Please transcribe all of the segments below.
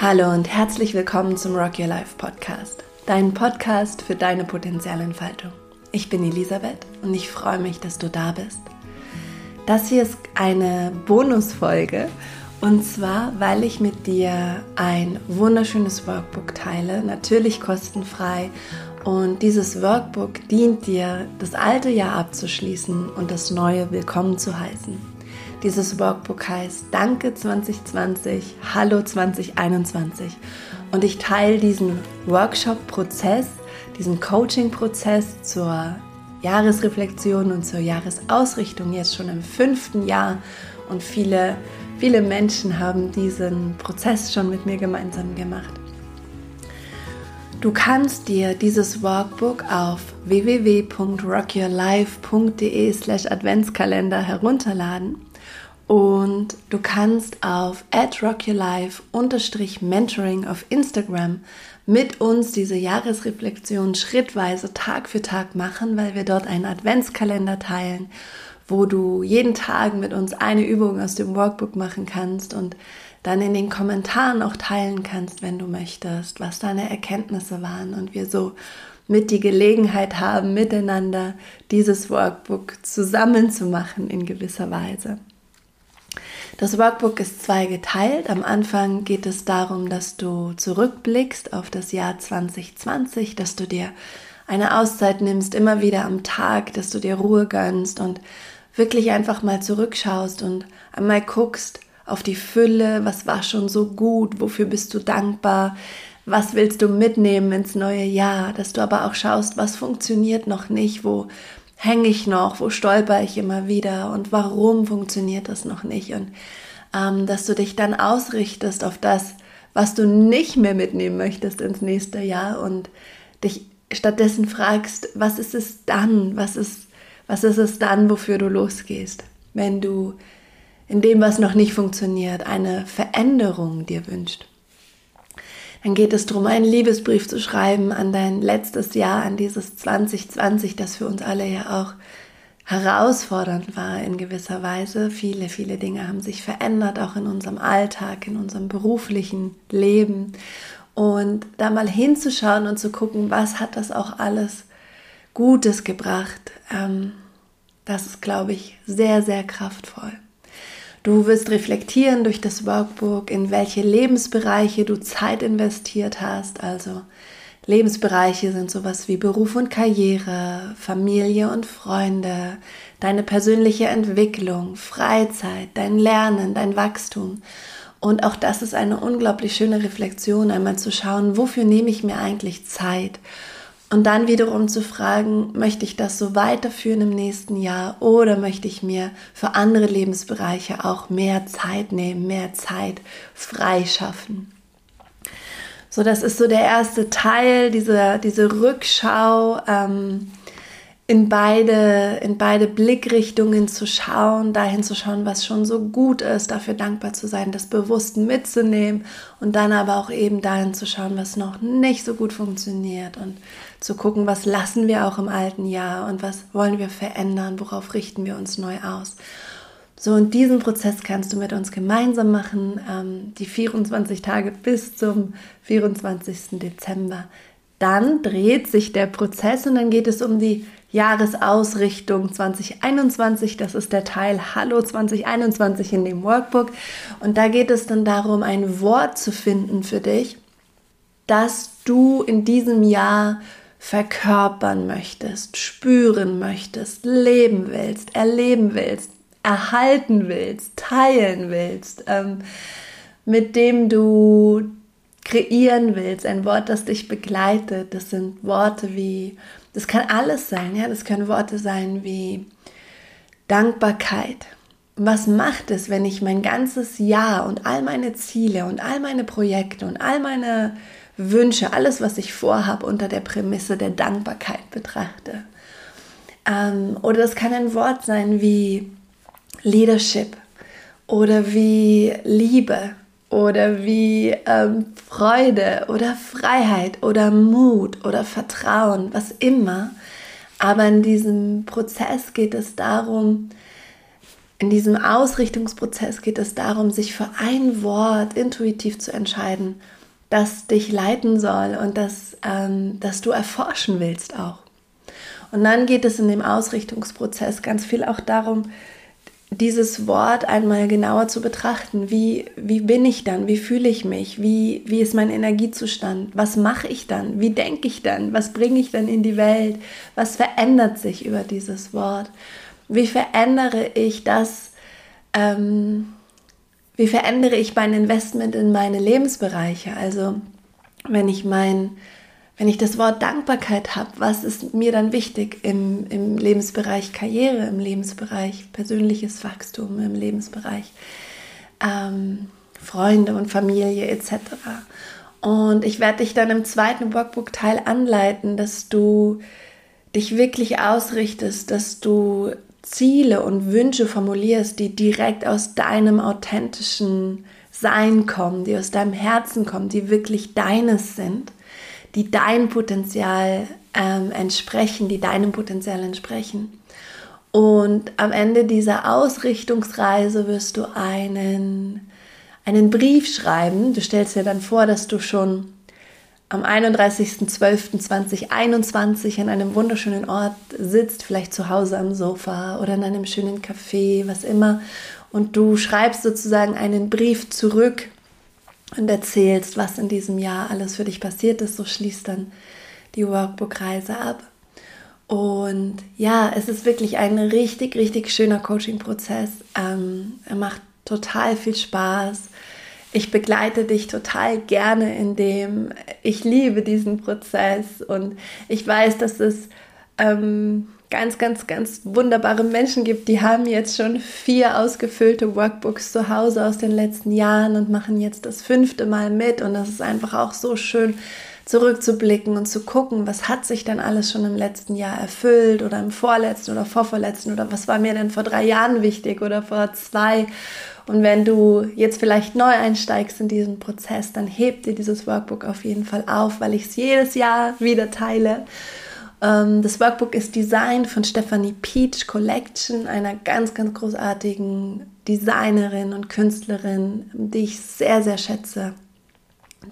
Hallo und herzlich willkommen zum Rock Your Life Podcast, dein Podcast für deine Potenzialentfaltung. Ich bin Elisabeth und ich freue mich, dass du da bist. Das hier ist eine Bonusfolge und zwar, weil ich mit dir ein wunderschönes Workbook teile, natürlich kostenfrei. Und dieses Workbook dient dir, das alte Jahr abzuschließen und das neue willkommen zu heißen. Dieses Workbook heißt Danke 2020, Hallo 2021. Und ich teile diesen Workshop-Prozess, diesen Coaching-Prozess zur Jahresreflexion und zur Jahresausrichtung jetzt schon im fünften Jahr. Und viele, viele Menschen haben diesen Prozess schon mit mir gemeinsam gemacht. Du kannst dir dieses Workbook auf www.rockyourlife.de slash Adventskalender herunterladen und du kannst auf rockyourlife-mentoring auf Instagram mit uns diese Jahresreflexion schrittweise Tag für Tag machen, weil wir dort einen Adventskalender teilen, wo du jeden Tag mit uns eine Übung aus dem Workbook machen kannst und dann in den Kommentaren auch teilen kannst, wenn du möchtest, was deine Erkenntnisse waren und wir so mit die Gelegenheit haben, miteinander dieses Workbook zusammen zu machen in gewisser Weise. Das Workbook ist zweigeteilt. Am Anfang geht es darum, dass du zurückblickst auf das Jahr 2020, dass du dir eine Auszeit nimmst, immer wieder am Tag, dass du dir Ruhe gönnst und wirklich einfach mal zurückschaust und einmal guckst auf die Fülle, was war schon so gut, wofür bist du dankbar, was willst du mitnehmen ins neue Jahr, dass du aber auch schaust, was funktioniert noch nicht, wo hänge ich noch, wo stolper ich immer wieder und warum funktioniert das noch nicht und ähm, dass du dich dann ausrichtest auf das, was du nicht mehr mitnehmen möchtest ins nächste Jahr und dich stattdessen fragst, was ist es dann, was ist, was ist es dann, wofür du losgehst, wenn du in dem, was noch nicht funktioniert, eine Veränderung dir wünscht. Dann geht es darum, einen Liebesbrief zu schreiben an dein letztes Jahr, an dieses 2020, das für uns alle ja auch herausfordernd war in gewisser Weise. Viele, viele Dinge haben sich verändert, auch in unserem Alltag, in unserem beruflichen Leben. Und da mal hinzuschauen und zu gucken, was hat das auch alles Gutes gebracht, ähm, das ist, glaube ich, sehr, sehr kraftvoll. Du wirst reflektieren durch das Workbook, in welche Lebensbereiche du Zeit investiert hast. Also Lebensbereiche sind sowas wie Beruf und Karriere, Familie und Freunde, deine persönliche Entwicklung, Freizeit, dein Lernen, dein Wachstum. Und auch das ist eine unglaublich schöne Reflexion, einmal zu schauen, wofür nehme ich mir eigentlich Zeit und dann wiederum zu fragen, möchte ich das so weiterführen im nächsten Jahr oder möchte ich mir für andere Lebensbereiche auch mehr Zeit nehmen, mehr Zeit freischaffen. So, das ist so der erste Teil, diese, diese Rückschau. Ähm, in beide, in beide Blickrichtungen zu schauen, dahin zu schauen, was schon so gut ist, dafür dankbar zu sein, das bewusst mitzunehmen und dann aber auch eben dahin zu schauen, was noch nicht so gut funktioniert und zu gucken, was lassen wir auch im alten Jahr und was wollen wir verändern, worauf richten wir uns neu aus. So, und diesen Prozess kannst du mit uns gemeinsam machen, ähm, die 24 Tage bis zum 24. Dezember. Dann dreht sich der Prozess und dann geht es um die Jahresausrichtung 2021. Das ist der Teil Hallo 2021 in dem Workbook. Und da geht es dann darum, ein Wort zu finden für dich, das du in diesem Jahr verkörpern möchtest, spüren möchtest, leben willst, erleben willst, erhalten willst, teilen willst, ähm, mit dem du kreieren willst, ein Wort, das dich begleitet. Das sind Worte wie das kann alles sein, ja. Das können Worte sein wie Dankbarkeit. Was macht es, wenn ich mein ganzes Jahr und all meine Ziele und all meine Projekte und all meine Wünsche, alles, was ich vorhabe, unter der Prämisse der Dankbarkeit betrachte? Ähm, oder das kann ein Wort sein wie Leadership oder wie Liebe oder wie ähm, Freude oder Freiheit oder Mut oder Vertrauen, was immer. Aber in diesem Prozess geht es darum, in diesem Ausrichtungsprozess geht es darum, sich für ein Wort intuitiv zu entscheiden, das dich leiten soll und das, ähm, das du erforschen willst auch. Und dann geht es in dem Ausrichtungsprozess ganz viel auch darum, dieses Wort einmal genauer zu betrachten. Wie, wie bin ich dann? Wie fühle ich mich? Wie, wie ist mein Energiezustand? Was mache ich dann? Wie denke ich dann? Was bringe ich dann in die Welt? Was verändert sich über dieses Wort? Wie verändere ich das? Ähm, wie verändere ich mein Investment in meine Lebensbereiche? Also wenn ich mein, wenn ich das Wort Dankbarkeit habe, was ist mir dann wichtig im, im Lebensbereich Karriere, im Lebensbereich persönliches Wachstum, im Lebensbereich ähm, Freunde und Familie etc. Und ich werde dich dann im zweiten Workbook-Teil anleiten, dass du dich wirklich ausrichtest, dass du Ziele und Wünsche formulierst, die direkt aus deinem authentischen Sein kommen, die aus deinem Herzen kommen, die wirklich deines sind, die dein Potenzial ähm, entsprechen, die deinem Potenzial entsprechen. Und am Ende dieser Ausrichtungsreise wirst du einen, einen Brief schreiben. Du stellst dir dann vor, dass du schon am 31.12.2021 an einem wunderschönen Ort sitzt, vielleicht zu Hause am Sofa oder in einem schönen Café, was immer, und du schreibst sozusagen einen Brief zurück und erzählst, was in diesem Jahr alles für dich passiert ist. So schließt dann die Workbook-Reise ab. Und ja, es ist wirklich ein richtig, richtig schöner Coaching-Prozess. Ähm, er macht total viel Spaß ich begleite dich total gerne in dem, ich liebe diesen Prozess und ich weiß, dass es ähm, ganz, ganz, ganz wunderbare Menschen gibt, die haben jetzt schon vier ausgefüllte Workbooks zu Hause aus den letzten Jahren und machen jetzt das fünfte Mal mit und das ist einfach auch so schön zurückzublicken und zu gucken, was hat sich denn alles schon im letzten Jahr erfüllt oder im vorletzten oder vorvorletzten oder was war mir denn vor drei Jahren wichtig oder vor zwei und wenn du jetzt vielleicht neu einsteigst in diesen Prozess, dann heb dir dieses Workbook auf jeden Fall auf, weil ich es jedes Jahr wieder teile. Ähm, das Workbook ist Design von Stephanie Peach Collection, einer ganz, ganz großartigen Designerin und Künstlerin, die ich sehr, sehr schätze,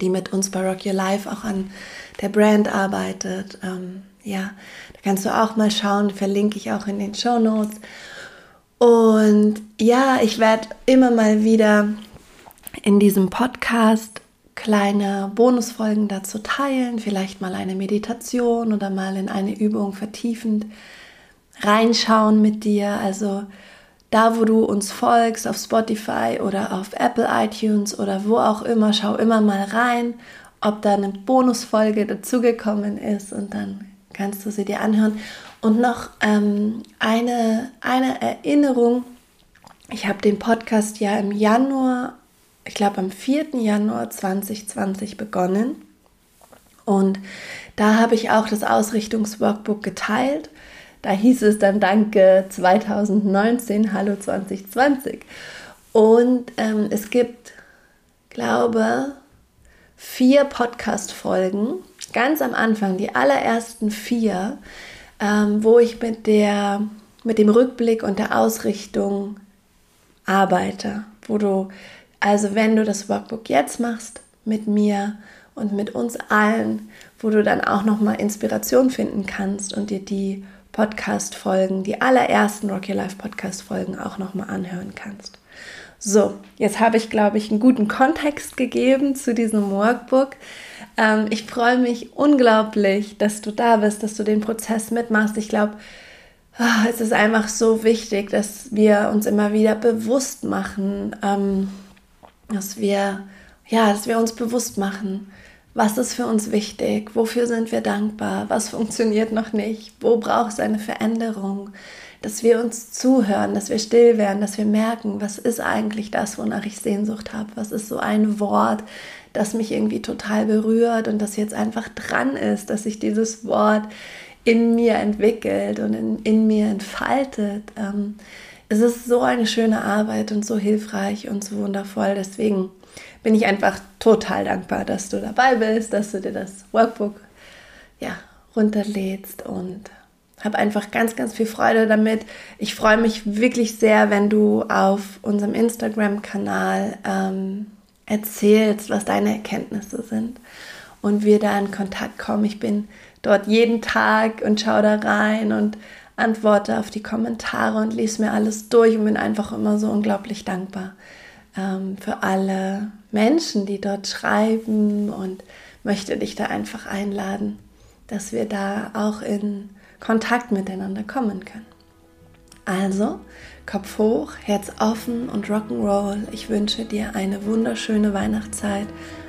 die mit uns bei Rock Your Life auch an der Brand arbeitet. Ähm, ja, da kannst du auch mal schauen, verlinke ich auch in den Show Notes. Und ja, ich werde immer mal wieder in diesem Podcast kleine Bonusfolgen dazu teilen, vielleicht mal eine Meditation oder mal in eine Übung vertiefend reinschauen mit dir. Also da, wo du uns folgst, auf Spotify oder auf Apple iTunes oder wo auch immer, schau immer mal rein, ob da eine Bonusfolge dazugekommen ist und dann kannst du sie dir anhören. Und noch ähm, eine, eine Erinnerung. Ich habe den Podcast ja im Januar, ich glaube am 4. Januar 2020 begonnen. Und da habe ich auch das Ausrichtungsworkbook geteilt. Da hieß es dann Danke 2019, Hallo 2020. Und ähm, es gibt, glaube vier Podcast-Folgen, ganz am Anfang, die allerersten vier, ähm, wo ich mit, der, mit dem Rückblick und der Ausrichtung arbeite. Wo du, also wenn du das Workbook jetzt machst mit mir und mit uns allen, wo du dann auch nochmal Inspiration finden kannst und dir die Podcast-Folgen, die allerersten Rocky Life Podcast-Folgen auch nochmal anhören kannst. So, jetzt habe ich, glaube ich, einen guten Kontext gegeben zu diesem Workbook. Ähm, ich freue mich unglaublich, dass du da bist, dass du den Prozess mitmachst. Ich glaube, oh, es ist einfach so wichtig, dass wir uns immer wieder bewusst machen, ähm, dass wir, ja, dass wir uns bewusst machen, was ist für uns wichtig, wofür sind wir dankbar, was funktioniert noch nicht, wo braucht es eine Veränderung, dass wir uns zuhören, dass wir still werden, dass wir merken, was ist eigentlich das, wonach ich Sehnsucht habe, was ist so ein Wort, das mich irgendwie total berührt und das jetzt einfach dran ist, dass sich dieses Wort in mir entwickelt und in, in mir entfaltet. Ähm, es ist so eine schöne Arbeit und so hilfreich und so wundervoll. Deswegen bin ich einfach total dankbar, dass du dabei bist, dass du dir das Workbook ja, runterlädst und habe einfach ganz, ganz viel Freude damit. Ich freue mich wirklich sehr, wenn du auf unserem Instagram-Kanal ähm, erzählst, was deine Erkenntnisse sind und wir da in Kontakt kommen. Ich bin dort jeden Tag und schaue da rein und antworte auf die Kommentare und lese mir alles durch und bin einfach immer so unglaublich dankbar ähm, für alle Menschen, die dort schreiben und möchte dich da einfach einladen, dass wir da auch in Kontakt miteinander kommen können. Also, Kopf hoch, Herz offen und Rock'n'Roll. Ich wünsche dir eine wunderschöne Weihnachtszeit,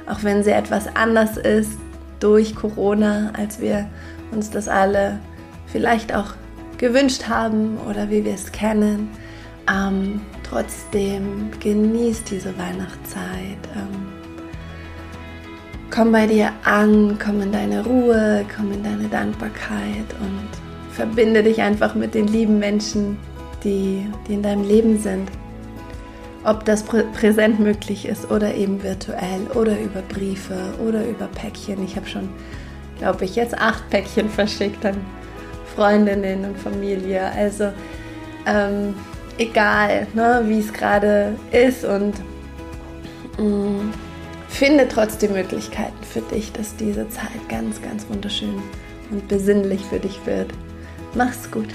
auch wenn sie etwas anders ist durch Corona, als wir uns das alle vielleicht auch gewünscht haben oder wie wir es kennen. Ähm, trotzdem genieß diese Weihnachtszeit. Ähm, komm bei dir an, komm in deine Ruhe, komm in deine Dankbarkeit und verbinde dich einfach mit den lieben Menschen, die, die in deinem Leben sind. Ob das prä präsent möglich ist oder eben virtuell oder über Briefe oder über Päckchen. Ich habe schon, glaube ich, jetzt acht Päckchen verschickt an Freundinnen und Familie. Also ähm, egal, ne, wie es gerade ist und mh, mm, finde trotzdem Möglichkeiten für dich, dass diese Zeit ganz, ganz wunderschön und besinnlich für dich wird. Mach's gut.